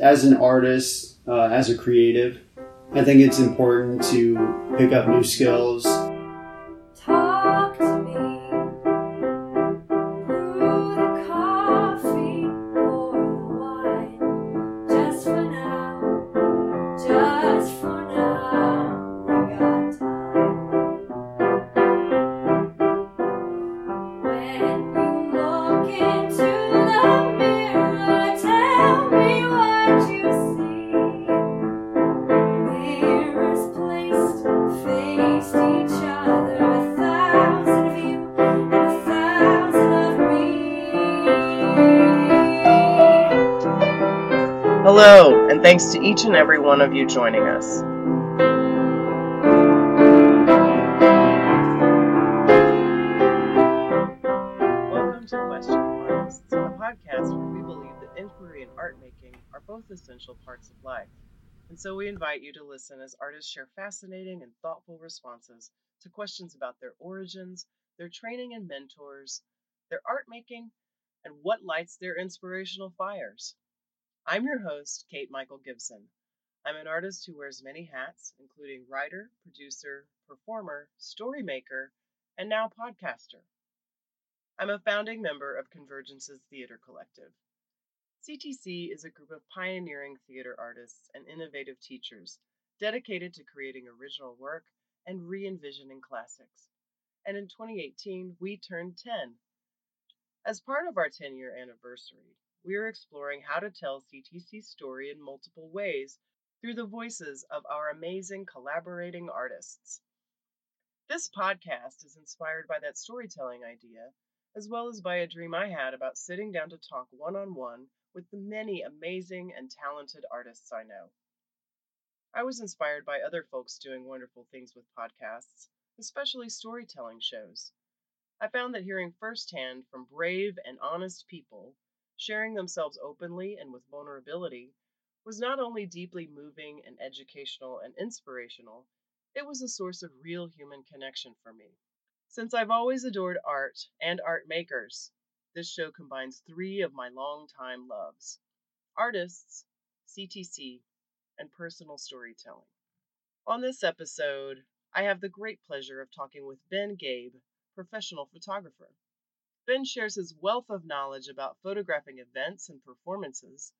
As an artist, uh, as a creative, I think it's important to pick up new skills. Thanks to each and every one of you joining us. Welcome to Questioning Artists, a podcast where we believe that inquiry and art making are both essential parts of life. And so we invite you to listen as artists share fascinating and thoughtful responses to questions about their origins, their training and mentors, their art making, and what lights their inspirational fires. I'm your host, Kate Michael Gibson. I'm an artist who wears many hats, including writer, producer, performer, story maker, and now podcaster. I'm a founding member of Convergences Theater Collective. CTC is a group of pioneering theater artists and innovative teachers dedicated to creating original work and re envisioning classics. And in 2018, we turned 10. As part of our 10 year anniversary, we are exploring how to tell CTC's story in multiple ways through the voices of our amazing collaborating artists. This podcast is inspired by that storytelling idea, as well as by a dream I had about sitting down to talk one on one with the many amazing and talented artists I know. I was inspired by other folks doing wonderful things with podcasts, especially storytelling shows. I found that hearing firsthand from brave and honest people, sharing themselves openly and with vulnerability, was not only deeply moving and educational and inspirational, it was a source of real human connection for me. Since I've always adored art and art makers, this show combines three of my longtime loves artists, CTC, and personal storytelling. On this episode, I have the great pleasure of talking with Ben Gabbe, professional photographer. Ben shares his wealth of knowledge about photographing events and performances,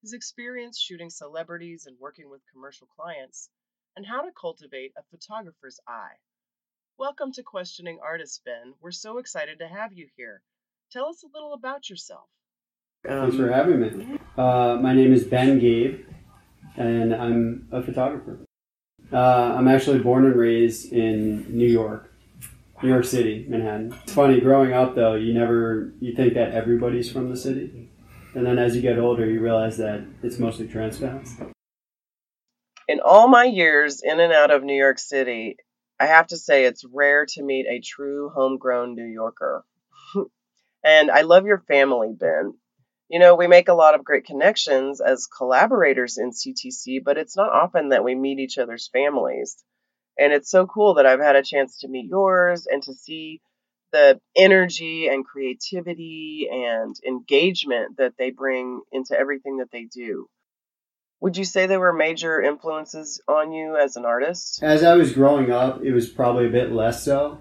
his experience shooting celebrities and working with commercial clients, and how to cultivate a photographer's eye. Welcome to Questioning Artists, Ben. We're so excited to have you here. Tell us a little about yourself. Thanks for having me. Uh, my name is Ben Gabbe, and I'm a photographer. Uh, I'm actually born and raised in New York, New York City, Manhattan. It's funny growing up though. You never you think that everybody's from the city, and then as you get older, you realize that it's mostly transplants. In all my years in and out of New York City, I have to say it's rare to meet a true homegrown New Yorker. and I love your family, Ben. You know, we make a lot of great connections as collaborators in CTC, but it's not often that we meet each other's families. And it's so cool that I've had a chance to meet yours and to see the energy and creativity and engagement that they bring into everything that they do. Would you say they were major influences on you as an artist? As I was growing up, it was probably a bit less so.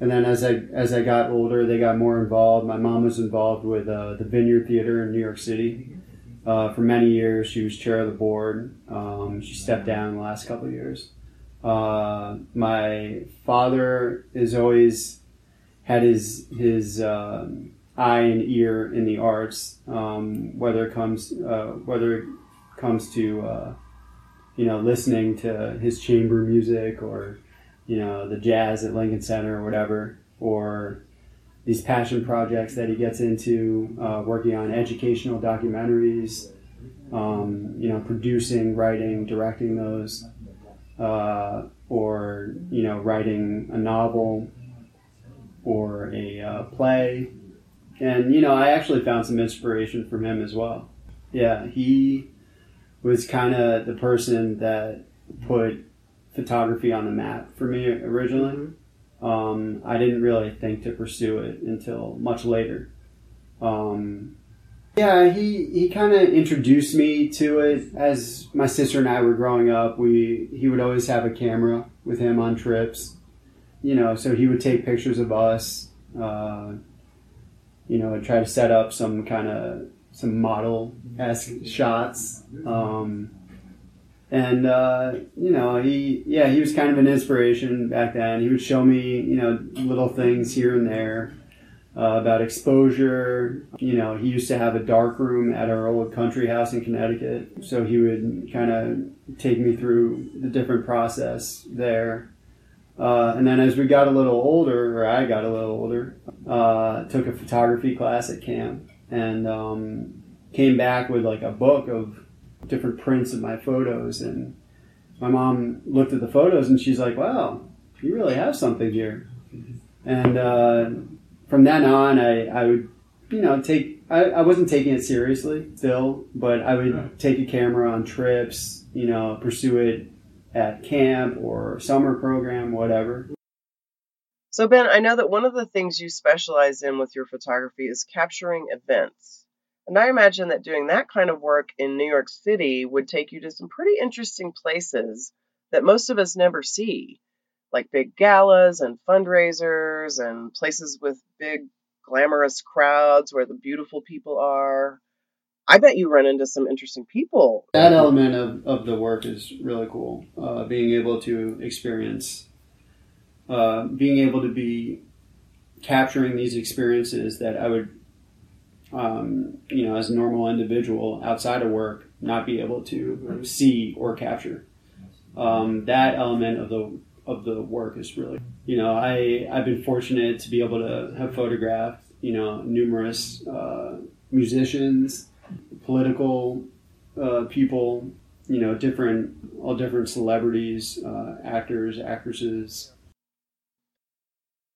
And then as I as I got older, they got more involved. My mom was involved with uh, the Vineyard Theater in New York City uh, for many years. She was chair of the board. Um, she stepped down the last couple of years. Uh, my father has always had his his um, eye and ear in the arts, um, whether it comes uh, whether it comes to uh, you know listening to his chamber music or you know the jazz at Lincoln Center or whatever, or these passion projects that he gets into, uh, working on educational documentaries, um, you know, producing, writing, directing those, uh, or you know, writing a novel or a uh, play. And you know, I actually found some inspiration from him as well. Yeah, he was kind of the person that put photography on the map for me originally. Um, I didn't really think to pursue it until much later. Um, Yeah, he, he kind of introduced me to it as my sister and I were growing up. We he would always have a camera with him on trips, you know. So he would take pictures of us, uh, you know, try to set up some kind of some model esque shots. Um, and uh, you know, he yeah, he was kind of an inspiration back then. He would show me you know little things here and there uh, about exposure. You know, he used to have a dark room at our old country house in Connecticut, so he would kind of take me through the different process there. Uh, and then as we got a little older, or I got a little older, uh, took a photography class at camp and um, came back with like a book of different prints of my photos. And my mom looked at the photos and she's like, "Wow, you really have something here." And uh, from then on, I, I would, you know, take. I, I wasn't taking it seriously still, but I would take a camera on trips, you know, pursue it at camp or summer program, whatever. So, Ben, I know that one of the things you specialize in with your photography is capturing events. And I imagine that doing that kind of work in New York City would take you to some pretty interesting places that most of us never see, like big galas and fundraisers and places with big, glamorous crowds where the beautiful people are. I bet you run into some interesting people. That element of, of the work is really cool. Uh, being able to experience, uh, being able to be capturing these experiences that I would, um, you know, as a normal individual outside of work, not be able to see or capture. Um, that element of the of the work is really, you know, I I've been fortunate to be able to have photographed, you know, numerous uh, musicians, political uh, people, you know, different all different celebrities, uh, actors, actresses.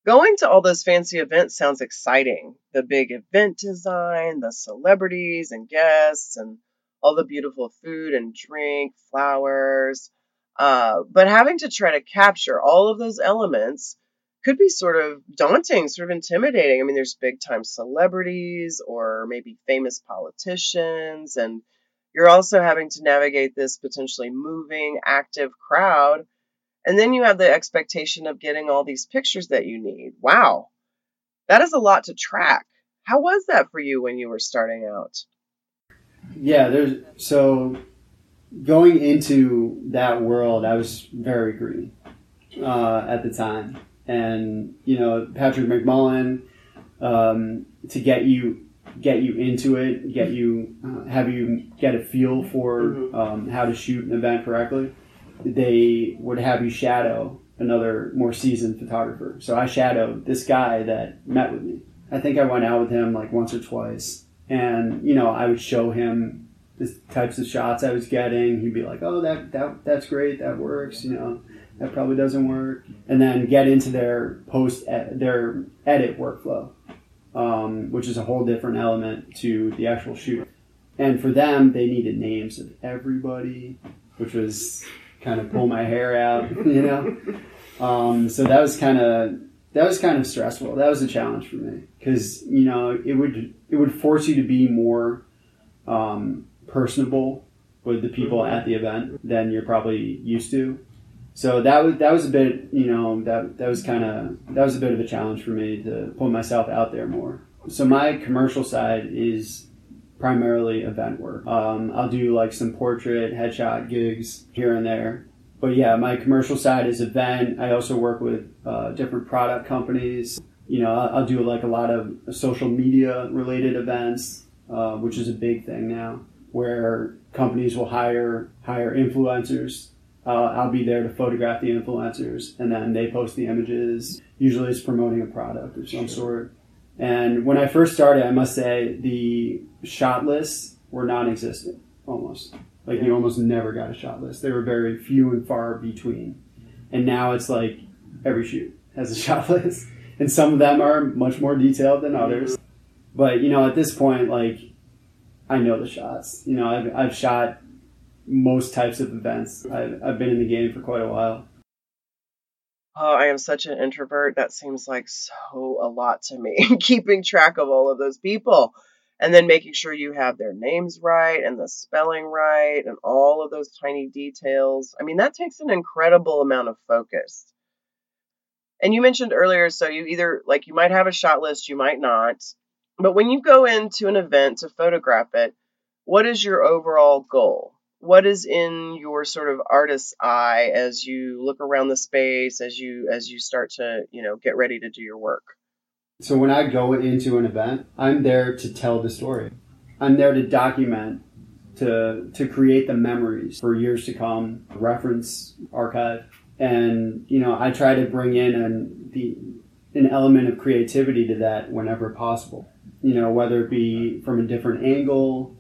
Going to all those fancy events sounds exciting. The big event design, the celebrities and guests, and all the beautiful food and drink, flowers. Uh, but having to try to capture all of those elements could be sort of daunting, sort of intimidating. I mean, there's big time celebrities or maybe famous politicians, and you're also having to navigate this potentially moving, active crowd. And then you have the expectation of getting all these pictures that you need. Wow, that is a lot to track. How was that for you when you were starting out? Yeah, there's so going into that world, I was very green uh, at the time, and you know Patrick McMullen um, to get you get you into it, get you uh, have you get a feel for Mhm. um, how to shoot an event correctly. They would have you shadow another more seasoned photographer. So I shadowed this guy that met with me. I think I went out with him like once or twice, and you know I would show him the types of shots I was getting. He'd be like, "Oh, that that that's great, that works," you know. That probably doesn't work, and then get into their post their edit workflow, um, which is a whole different element to the actual shoot. And for them, they needed names of everybody, which was kind of pull my hair out, you know. Um, so that was kind of that was kind of stressful. That was a challenge for me because you know it would it would force you to be more um, personable with the people at the event than you're probably used to. So that was that was a bit you know that that was kind of that was a bit of a challenge for me to pull myself out there more. So my commercial side is primarily event work. Um, I'll do like some portrait, headshot gigs here and there. But yeah, my commercial side is event. I also work with uh, different product companies. You know, I'll, I'll do like a lot of social media related events, uh, which is a big thing now, where companies will hire hire influencers. Uh, I'll be there to photograph the influencers, and then they post the images. Usually, it's promoting a product of some sort. And when I first started, I must say the shot lists were non-existent almost. Like you almost never got a shot list. They were very few and far between. And now it's like every shoot has a shot list, and some of them are much more detailed than others. But you know, at this point, like I know the shots. You know, I've I've shot most types of events. I've I've been in the game for quite a while. Oh, I am such an introvert. That seems like so a lot to me, keeping track of all of those people. and then making sure you have their names right and the spelling right and all of those tiny details. I mean, that takes an incredible amount of focus. And you mentioned earlier, so you either like you might have a shot list, you might not. But when you go into an event to photograph it, what is your overall goal? What is in your sort of artist's eye as you look around the space, as you as you start to, you know, get ready to do your work? So when I go into an event, I'm there to tell the story. I'm there to document, to to create the memories for years to come, reference, archive, and you know I try to bring in an the an element of creativity to that whenever possible. You know whether it be from a different angle,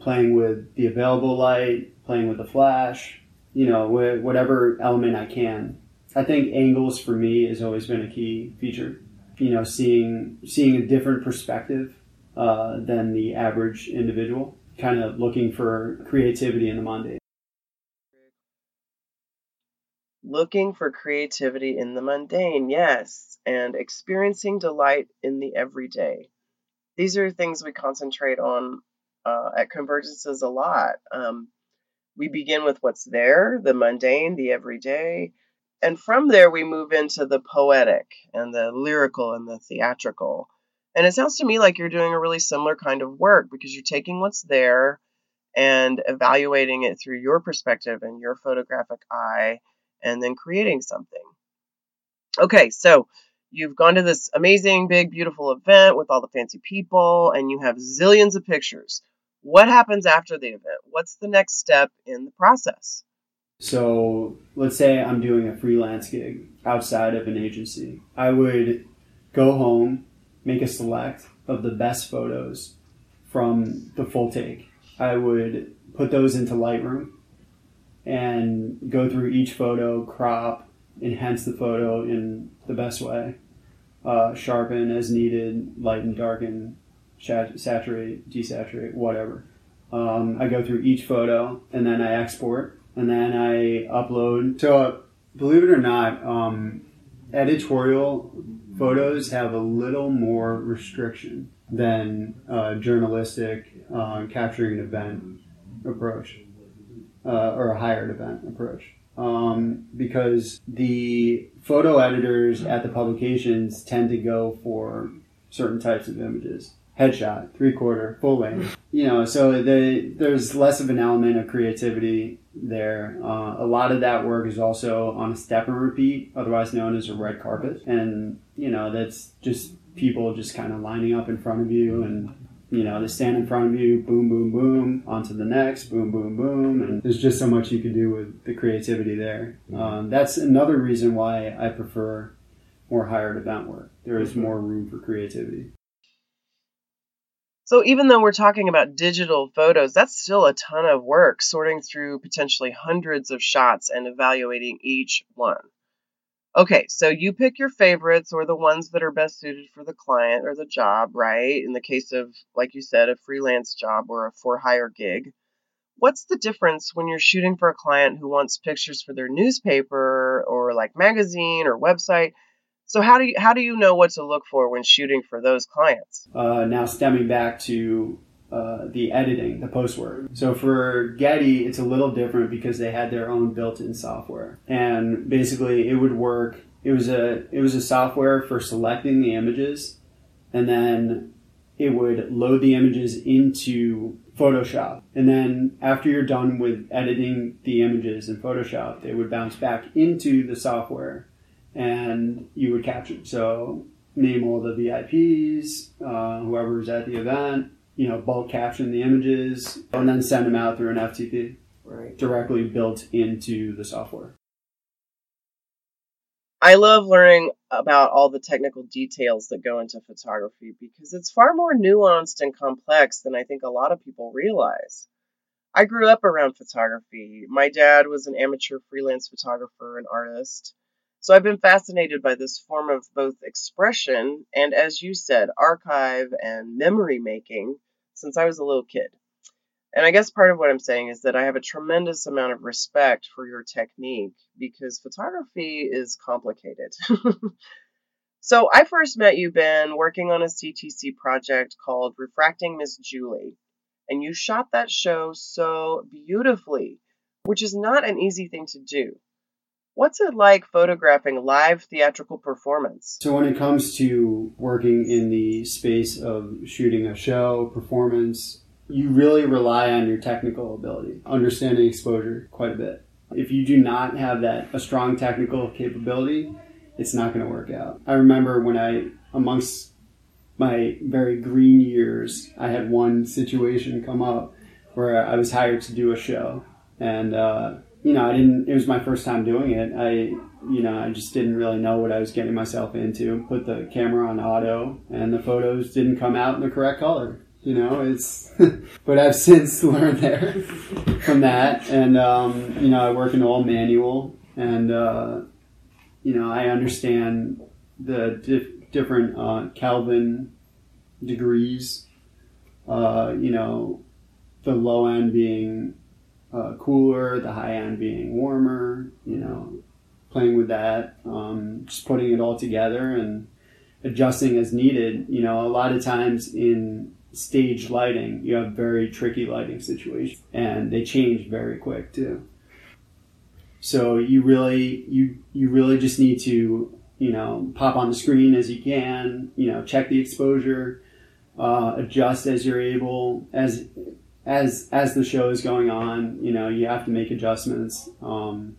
playing with the available light, playing with the flash, you know wh- whatever element I can. I think angles for me has always been a key feature you know, seeing seeing a different perspective uh, than the average individual, kind of looking for creativity in the mundane. Looking for creativity in the mundane, yes, and experiencing delight in the everyday. These are things we concentrate on uh, at Convergences a lot. Um, we begin with what's there, the mundane, the everyday, and from there we move into the poetic and the lyrical and the theatrical. And it sounds to me like you're doing a really similar kind of work because you're taking what's there and evaluating it through your perspective and your photographic eye and then creating something. Okay, so you've gone to this amazing, big, beautiful event with all the fancy people and you have zillions of pictures. What happens after the event? What's the next step in the process? So let's say I'm doing a freelance gig outside of an agency. I would go home, make a select of the best photos from the full take. I would put those into Lightroom and go through each photo, crop, enhance the photo in the best way, uh, sharpen as needed, lighten, darken, saturate, desaturate, whatever. Um, I go through each photo and then I export and then I upload. So, uh, believe it or not, um, editorial photos have a little more restriction than uh, journalistic uh, capturing an event approach uh, or a hired event approach. Um, because the photo editors at the publications tend to go for certain types of images headshot, three quarter, full length. You know, so the, there's less of an element of creativity there. Uh, a lot of that work is also on a step and repeat, otherwise known as a red carpet. And, you know, that's just people just kind of lining up in front of you and you know, they stand in front of you, boom, boom, boom, onto the next, boom, boom, boom, and there's just so much you can do with the creativity there. Um, that's another reason why I prefer more hired event work. There is more room for creativity. So even though we're talking about digital photos, that's still a ton of work sorting through potentially hundreds of shots and evaluating each one. Okay, so you pick your favorites or the ones that are best suited for the client or the job, right? In the case of, like you said, a freelance job or a for hire gig. What's the difference when you're shooting for a client who wants pictures for their newspaper or like magazine or website? So how do you how do you know what to look for when shooting for those clients? Uh, now stemming back to uh, the editing, the post work. So for Getty, it's a little different because they had their own built-in software, and basically it would work. It was a it was a software for selecting the images, and then it would load the images into Photoshop. And then after you're done with editing the images in Photoshop, they would bounce back into the software and you would capture. So name all the VIPs, uh, whoever's at the event, you know, bulk caption the images, and then send them out through an FTP Right. directly built into the software. I love learning about all the technical details that go into photography because it's far more nuanced and complex than I think a lot of people realize. I grew up around photography. My dad was an amateur freelance photographer and artist. So I've been fascinated by this form of both expression and, as you said, archive and memory making since I was a little kid. And I guess part of what I'm saying is that I have a tremendous amount of respect for your technique because photography is complicated. So I first met you, Ben, working on a CTC project called Refracting Miss Julie. And you shot that show so beautifully, which is not an easy thing to do. What's it like photographing live theatrical performance? So when it comes to working in the space of shooting a show, performance, you really rely on your technical ability, understanding exposure quite a bit. If you do not have that a strong technical capability, it's not going to work out. I remember when I amongst my very green years, I had one situation come up where I was hired to do a show, and uh, you know, I didn't. It was my first time doing it. I, you know, I just didn't really know what I was getting myself into. Put the camera on auto, and the photos didn't come out in the correct color. You know, it's. but I've since learned there from that, and um, you know, I work in all manual, and uh, you know, I understand the dif- different uh, Kelvin degrees. Uh, you know, the low end being uh, cooler, the high end being warmer. You know, playing with that, um, just putting it all together and adjusting as needed. You know, a lot of times in stage lighting, you have very tricky lighting situations, and they change very quick too. So you really you you really just need to you know pop on the screen as you can. You know, check the exposure, uh, adjust as you're able as as as the show is going on, you know, you have to make adjustments. Um,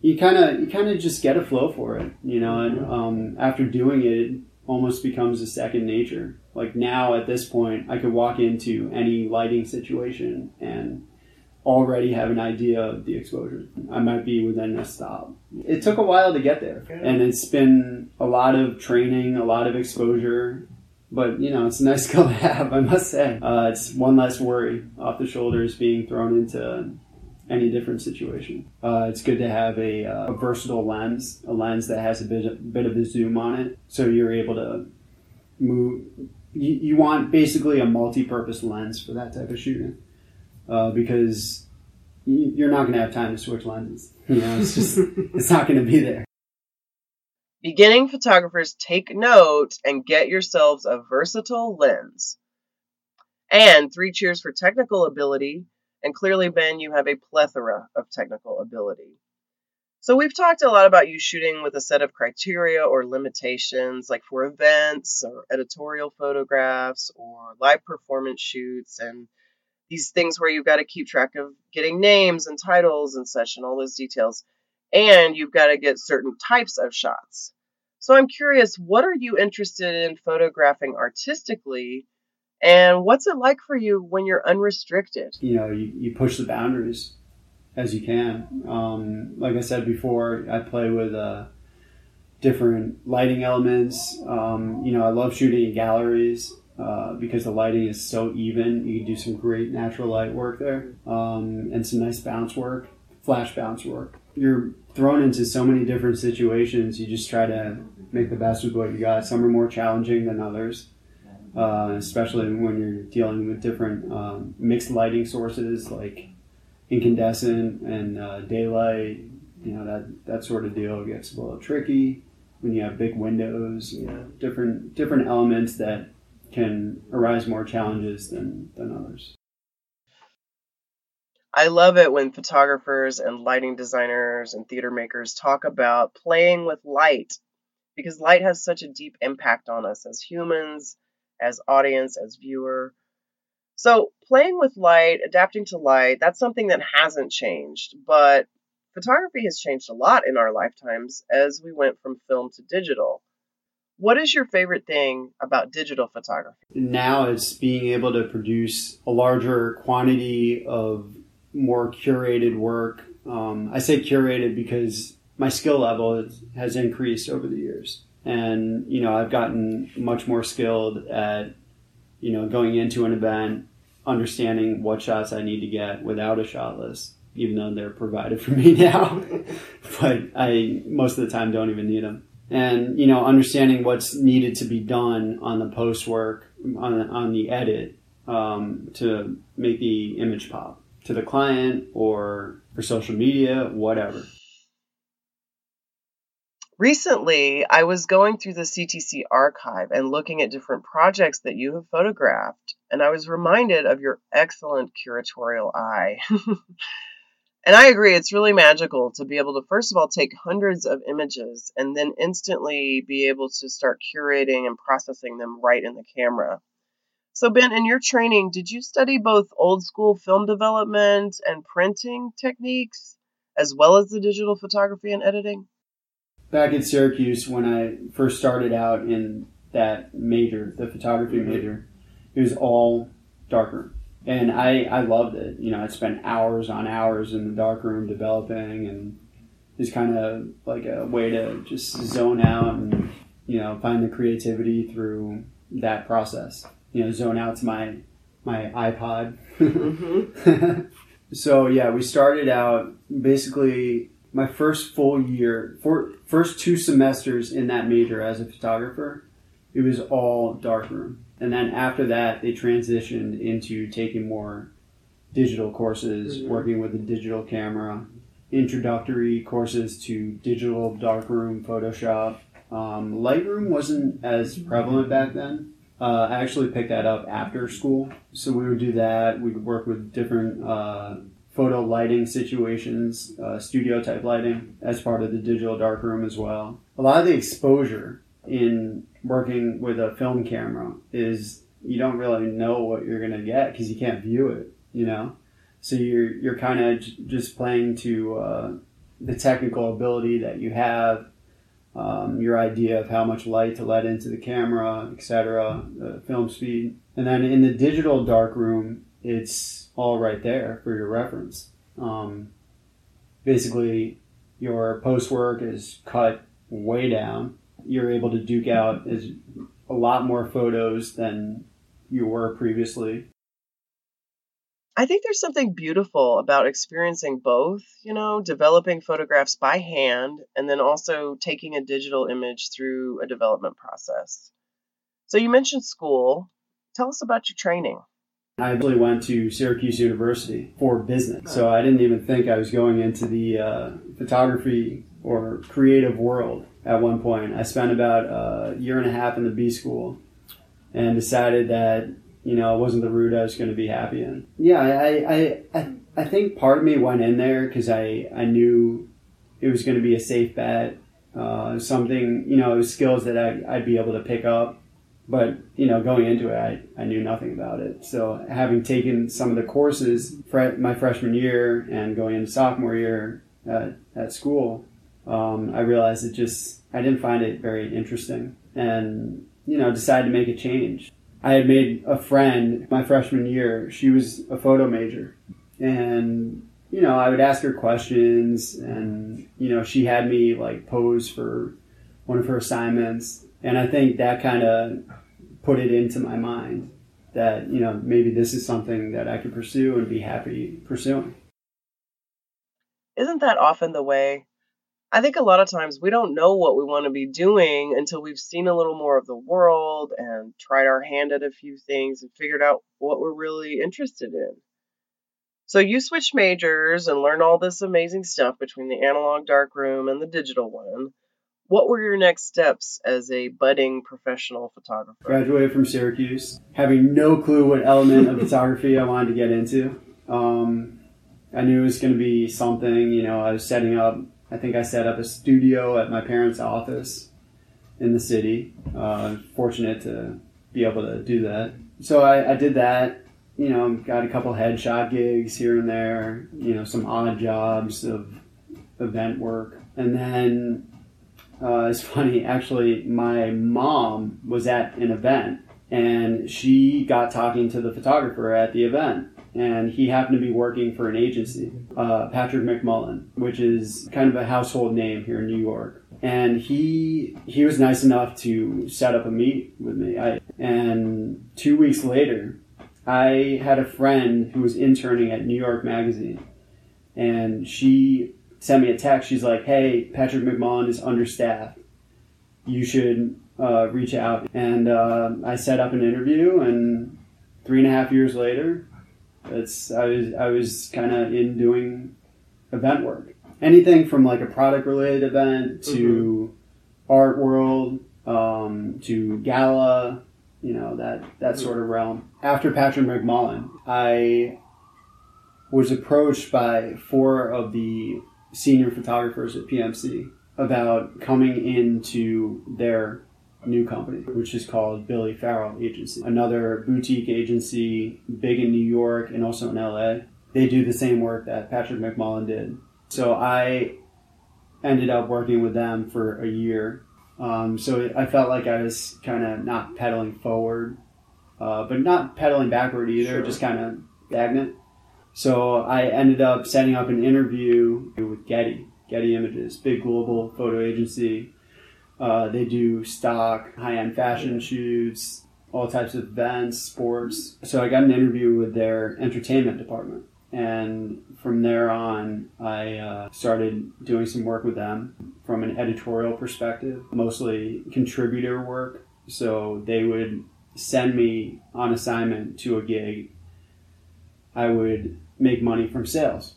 you kind of you kind of just get a flow for it, you know, and um, after doing it, it almost becomes a second nature. Like now at this point, I could walk into any lighting situation and already have an idea of the exposure. I might be within a stop. It took a while to get there, and it's been a lot of training, a lot of exposure, but you know, it's a nice skill to have, I must say. Uh, it's one less worry off the shoulders being thrown into any different situation. Uh, it's good to have a, uh, a versatile lens, a lens that has a bit, bit of a zoom on it, so you're able to move. You, you want basically a multi-purpose lens for that type of shooting, uh, because you- you're not going to have time to switch lenses. You know, it's just it's not going to be there. Beginning photographers take note and get yourselves a versatile lens. And three cheers for technical ability. And clearly, Ben, you have a plethora of technical ability. So, we've talked a lot about you shooting with a set of criteria or limitations, like for events or editorial photographs or live performance shoots, and these things where you've got to keep track of getting names and titles and such and all those details. And you've got to get certain types of shots. So I'm curious, what are you interested in photographing artistically? And what's it like for you when you're unrestricted? you know you, you push the boundaries as you can um, like i said before i play with uh, different lighting elements um, you know i love shooting in galleries uh, because the lighting is so even you can do some great natural light work there um, and some nice bounce work flash bounce work you're thrown into so many different situations you just try to make the best with what you got some are more challenging than others uh, especially when you're dealing with different um, mixed lighting sources like incandescent and uh, daylight. You know that that sort of deal gets a little tricky when you have big windows. You know, different different elements that can arise more challenges than than others. I love it when photographers and lighting designers and theater makers talk about playing with light because light has such a deep impact on us as humans, as audience, as viewer. So, playing with light, adapting to light, that's something that hasn't changed, but photography has changed a lot in our lifetimes as we went from film to digital. What is your favorite thing about digital photography? Now it's being able to produce a larger quantity of more curated work. Um, I say curated because my skill level has, increased over the years, and you know I've gotten much more skilled at you know going into an event, understanding what shots I need to get without a shot list, even though they're provided for me now. but I most of the time don't even need them and you know understanding what's needed to be done on the post work on the, on the edit um, to make the image pop to the client or for social media whatever Recently, I was going through the CTC archive and looking at different projects that you have photographed, and I was reminded of your excellent curatorial eye. and I agree, it's really magical to be able to, first of all, take hundreds of images and then instantly be able to start curating and processing them right in the camera. So, Ben, in your training, did you study both old school film development and printing techniques, as well as the digital photography and editing? Back at Syracuse, when I first started out in that major, the photography mm-hmm. major, it was all darkroom. And I, I loved it. You know, I spent hours on hours in the darkroom developing and it's kind of like a way to just zone out and, you know, find the creativity through that process. You know, zone out to my, my iPod. Mm-hmm. so yeah, we started out basically my first full year, for, first two semesters in that major as a photographer, it was all darkroom. And then after that, they transitioned into taking more digital courses, Mhm. working with a digital camera, introductory courses to digital darkroom, Photoshop. Um, Lightroom wasn't as prevalent back then. Uh, I actually picked that up after school. So we would do that. We would work with different uh, photo lighting situations, uh, studio type lighting as part of the digital darkroom as well. A lot of the exposure in working with a film camera is you don't really know what you're going to get because you can't view it, you know? So you're, you're kind of j- just playing to uh, the technical ability that you have, um, your idea of how much light to let into the camera, etc., the film speed. And then in the digital darkroom, it's all right there for your reference. Um, basically, your post work is cut way down. You're able to duke out as a lot more photos than you were previously. I think there's something beautiful about experiencing both, you know, developing photographs by hand and then also taking a digital image through a development process. So you mentioned school. Tell us about your training. I actually went to Syracuse University for business, so I didn't even think I was going into the uh, photography or creative world at one point. I spent about a year and a half in the B school and decided that you know it wasn't the route I was going to be happy in. Yeah, I I I, I think part of me went in there because I I knew it was going to be a safe bet, uh, something you know, it was skills that I, I'd be able to pick up. But you know going into it I, I knew nothing about it. So having taken some of the courses my freshman year and going into sophomore year at, at school um, i realized it just i didn't find it very interesting and you know decided to make a change i had made a friend my freshman year she was a photo major and you know i would ask her questions and you know she had me like pose for one of her assignments and I think that kind of put it into my mind that you know maybe this is something that I could pursue and be happy pursuing. Isn't that often the way? I think a lot of times we don't know what we want to be doing until we've seen a little more of the world and tried our hand at a few things and figured out what we're really interested in. So you switch majors and learn all this amazing stuff between the analog darkroom and the digital one. What were your next steps as a budding professional photographer? Graduated from Syracuse, having no clue what element of photography I wanted to get into. Um, I knew it was going to be something. You know, I was setting up. I think I set up a studio at my parents' office in the city. Uh, fortunate to be able to do that. So I, I did that. You know, got a couple headshot gigs here and there. You know, some odd jobs of event work, and then uh, it's funny, actually, my mom was at an event and she got talking to the photographer at the event. And he happened to be working for an agency, uh, Patrick McMullen, which is kind of a household name here in New York. And he he was nice enough to set up a meet with me. I, and two weeks later, I had a friend who was interning at New York Magazine, and she sent me a text. She's like, "Hey, Patrick McMullen is understaffed. You should uh, reach out." And uh, I set up an interview, and three and a half years later, it's I was I was kind of in doing event work. Anything from like a product related event to art world um, to gala, you know that that sort of realm. After Patrick McMullen, I was approached by four of the senior photographers at PMC about coming into their new company, which is called Billy Farrell Agency, another boutique agency, big in New York and also in LA. They do the same work that Patrick McMullen did. So I ended up working with them for a year. Um, so I felt like I was kind of not pedaling forward, uh, but not pedaling backward either, Sure. just kind of stagnant. So I ended up setting up an interview with Getty, Getty Images, big global photo agency. Uh, they do stock, high end fashion shoots, all types of events, sports. So I got an interview with their entertainment department. And from there on, I uh, started doing some work with them from an editorial perspective, mostly contributor work. So they would send me on assignment to a gig. I would make money from sales,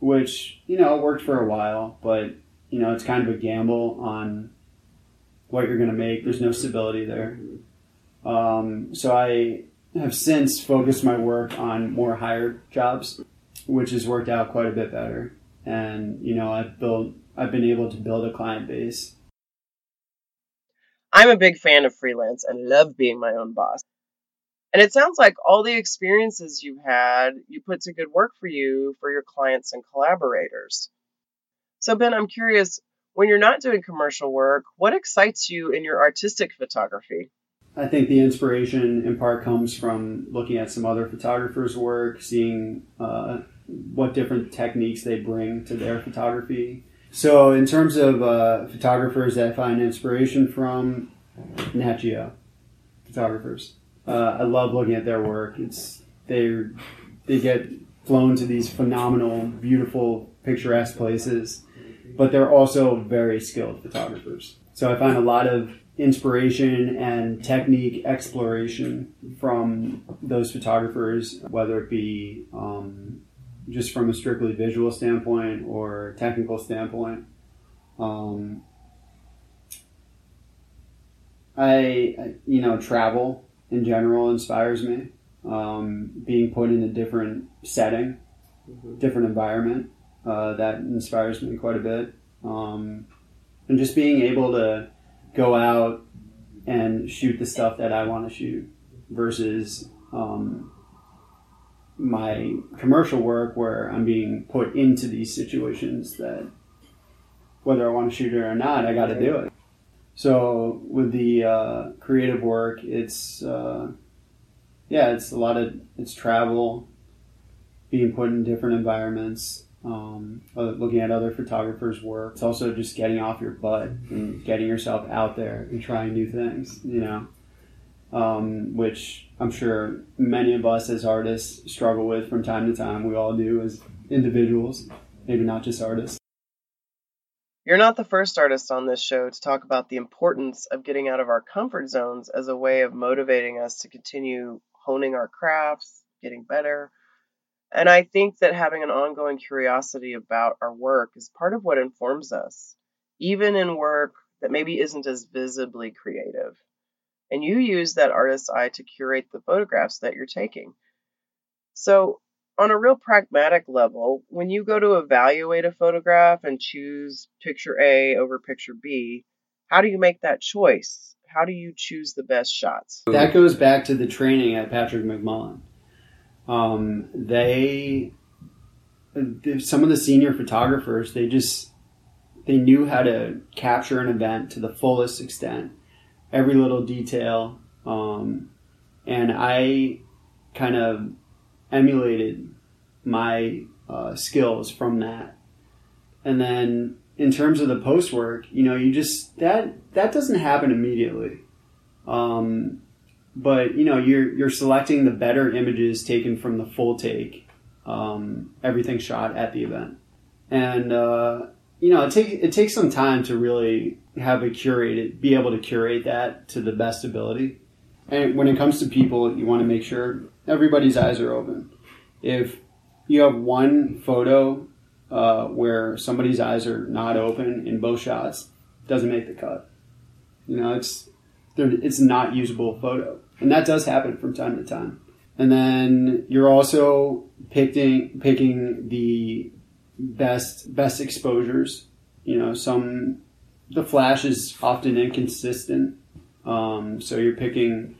which, you know, worked for a while, but, you know, it's kind of a gamble on what you're going to make. There's no stability there. Um, so I have since focused my work on more hired jobs, which has worked out quite a bit better. And, you know, I've built, I've been able to build a client base. I'm a big fan of freelance and love being my own boss. And it sounds like all the experiences you've had, you put to good work for you, for your clients and collaborators. So, Ben, I'm curious when you're not doing commercial work, what excites you in your artistic photography? I think the inspiration in part comes from looking at some other photographers' work, seeing uh, what different techniques they bring to their photography. So, in terms of uh, photographers that I find inspiration from, Nat Geo photographers. Uh, I love looking at their work. It's they they get flown to these phenomenal, beautiful, picturesque places, but they're also very skilled photographers. So I find a lot of inspiration and technique exploration from those photographers, whether it be um, just from a strictly visual standpoint or technical standpoint. Um, I, you know, travel in general inspires me. Um, being put in a different setting, different environment, uh, that inspires me quite a bit. Um, and just being able to go out and shoot the stuff that I want to shoot versus um, my commercial work where I'm being put into these situations that whether I want to shoot it or not, I got to do it. So with the uh, creative work, it's uh, yeah, it's a lot of it's travel, being put in different environments, um, looking at other photographers' work. It's also just getting off your butt and getting yourself out there and trying new things. You know, um, which I'm sure many of us as artists struggle with from time to time. We all do as individuals, maybe not just artists. You're not the first artist on this show to talk about the importance of getting out of our comfort zones as a way of motivating us to continue honing our crafts, getting better. And I think that having an ongoing curiosity about our work is part of what informs us, even in work that maybe isn't as visibly creative. And you use that artist's eye to curate the photographs that you're taking. So, on a real pragmatic level, when you go to evaluate a photograph and choose picture A over picture B, how do you make that choice? How do you choose the best shots? That goes back to the training at Patrick McMullen. Um, they, some of the senior photographers, they just they knew how to capture an event to the fullest extent, every little detail, um, and I kind of emulated my uh, skills from that. And then in terms of the post work, you know, you just that that doesn't happen immediately. Um, but you know, you're you're selecting the better images taken from the full take, um, everything shot at the event, and uh, you know, it takes it takes some time to really have a curated, be able to curate that to the best ability. And when it comes to people, you want to make sure everybody's eyes are open. If you have one photo uh, where somebody's eyes are not open in both shots, doesn't make the cut. You know, it's it's not usable photo, and that does happen from time to time. And then you're also picking picking the best best exposures. You know, some the flash is often inconsistent, um, so you're picking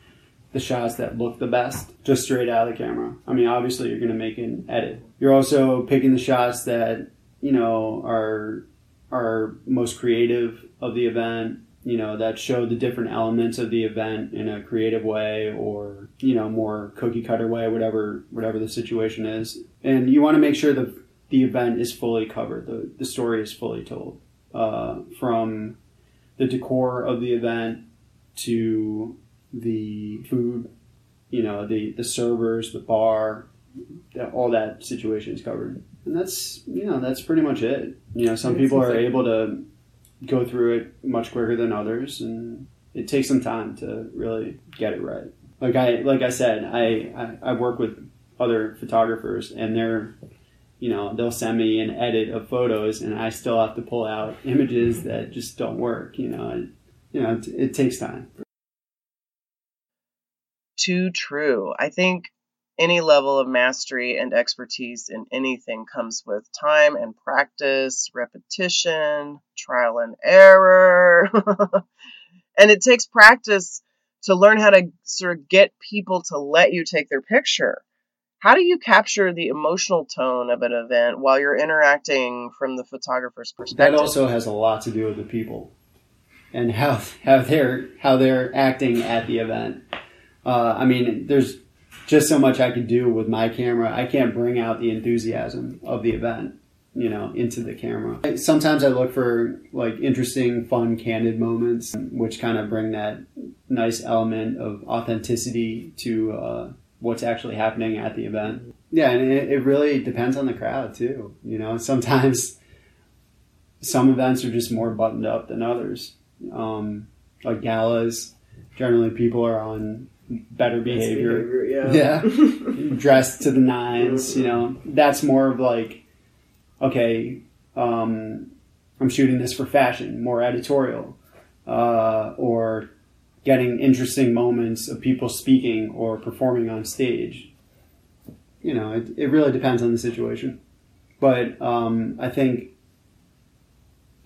the shots that look the best just straight out of the camera. I mean, obviously you're going to make an edit. You're also picking the shots that you know are are most creative of the event. You know that show the different elements of the event in a creative way, or you know more cookie cutter way, whatever whatever the situation is. And you want to make sure that the event is fully covered. The the story is fully told uh, from the decor of the event to the food, you know, the, the servers, the bar, all that situation is covered. And that's, you know, that's pretty much it. You know, some people are able to go through it much quicker than others and it takes some time to really get it right. Like I, like I said, I, I, I work with other photographers and they're, you know, they'll send me an edit of photos and I still have to pull out images that just don't work, you know, and, you know, it, it takes time. Too true. I think any level of mastery and expertise in anything comes with time and practice, repetition, trial and error. and it takes practice to learn how to sort of get people to let you take their picture. How do you capture the emotional tone of an event while you're interacting from the photographer's perspective? That also has a lot to do with the people and how how they're how they're acting at the event. Uh, I mean, there's just so much I can do with my camera. I can't bring out the enthusiasm of the event, you know, into the camera. Sometimes I look for like interesting, fun, candid moments, which kind of bring that nice element of authenticity to uh, what's actually happening at the event. Yeah, and it, it really depends on the crowd too. You know, sometimes some events are just more buttoned up than others. Um, like galas, generally people are on better behavior. yeah. Yeah. dressed to the nines, you know. That's more of like, okay, um, I'm shooting this for fashion, more editorial, uh, or getting interesting moments of people speaking or performing on stage. You know, it, it really depends on the situation. But um, I think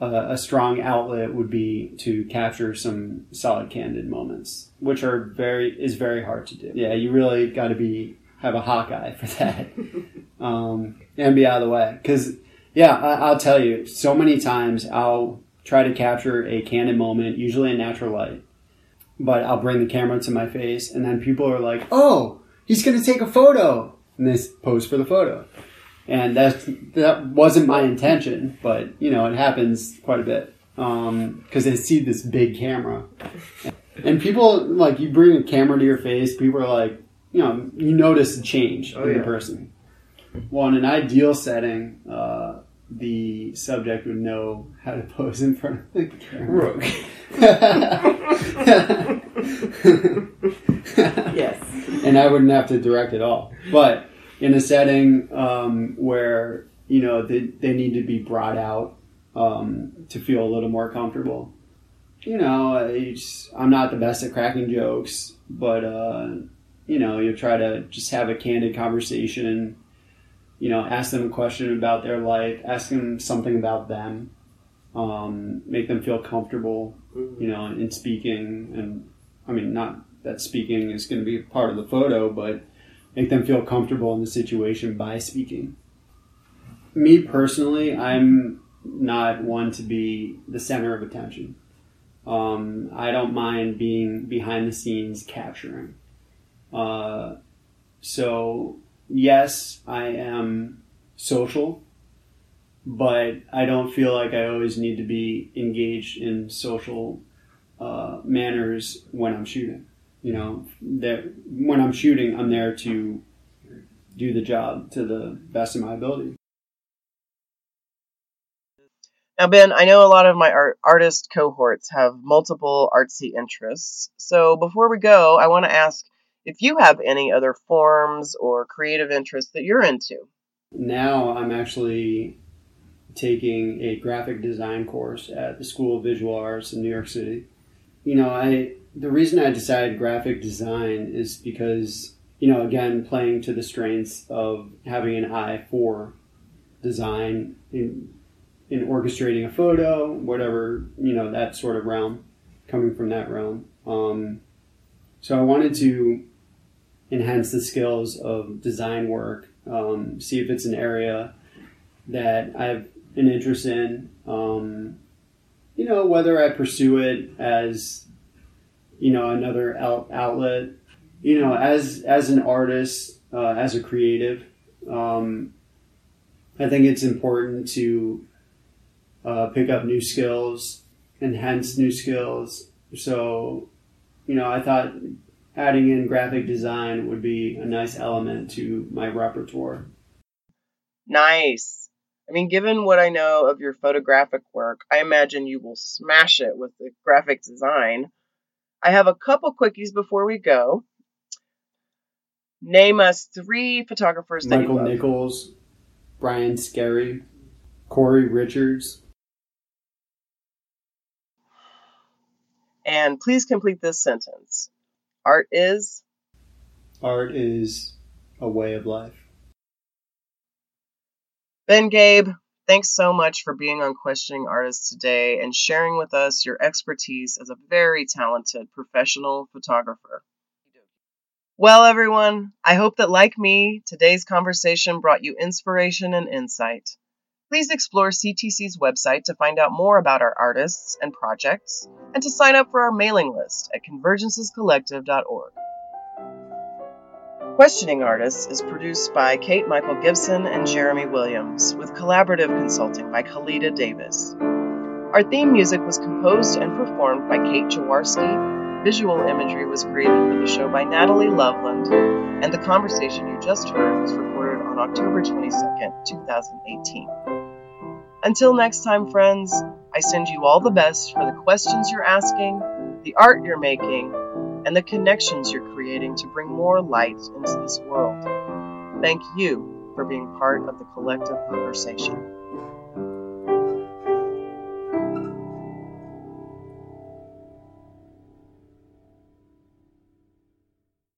a, a strong outlet would be to capture some solid candid moments, which are very is very hard to do. Yeah, you really got to be have a Hawkeye for that, um, and be out of the way. Because yeah, I, I'll tell you, so many times I'll try to capture a candid moment, usually in natural light, but I'll bring the camera to my face, and then people are like, "Oh, he's going to take a photo," and they pose for the photo. And that that wasn't my intention, but you know it happens quite a bit because they see this big camera, and people like you bring a camera to your face. People are like, you know, you notice a change Oh, in yeah. the person. Well, in an ideal setting, uh, the subject would know how to pose in front of the camera. Rook. yes. and I wouldn't have to direct at all. But in a setting um, where you know they, they need to be brought out um, to feel a little more comfortable, you know, just, I'm not the best at cracking jokes, but uh, you know, you try to just have a candid conversation. You know, ask them a question about their life, ask them something about them, um, make them feel comfortable you know, in speaking. And I mean, not that speaking is going to be part of the photo, but make them feel comfortable in the situation by speaking. Me personally, I'm not one to be the center of attention. Um, I don't mind being behind the scenes capturing. Uh, so, yes, I am social but I don't feel like I always need to be engaged in social uh, manners when I'm shooting. You know, that when I'm shooting, I'm there to do the job to the best of my ability. Now, Ben, I know a lot of my art- artist cohorts have multiple artsy interests. So before we go, I want to ask if you have any other forms or creative interests that you're into. Now I'm actually taking a graphic design course at the School of Visual Arts in New York City. You know, I the reason I decided graphic design is because you know again playing to the strengths of having an eye for design in in orchestrating a photo, whatever you know that sort of realm, coming from that realm. Um, so I wanted to enhance the skills of design work, um, see if it's an area that I have an interest in. Um, you know, whether I pursue it as you know another out- outlet, you know, as as an artist, uh, as a creative. Um, I think it's important to uh, pick up new skills, enhance new skills. So, you know, I thought adding in graphic design would be a nice element to my repertoire. Nice. I mean, given what I know of your photographic work, I imagine you will smash it with the graphic design. I have a couple quickies before we go. Name us three photographers that Michael. Nichols, Brian Skerry, Cory Richards. And please complete this sentence. Art is Art is a way of life. Ben Gabbe. Thanks so much for being on Questioning Artists today and sharing with us your expertise as a very talented professional photographer. Well, everyone, I hope that, like me, today's conversation brought you inspiration and insight. Please explore CTC's website to find out more about our artists and projects, and to sign up for our mailing list at convergencescollective.org. Questioning Artists is produced by Kate Michael Gibson and Jeremy Williams, with collaborative consulting by Kalita Davis. Our theme music was composed and performed by Kate Jaworski. Visual imagery was created for the show by Natalie Loveland, and the conversation you just heard was recorded on October 22, 2018. Until next time, friends, I send you all the best for the questions you're asking, the art you're making, and the connections you're creating to bring more light into this world. Thank you for being part of the collective conversation.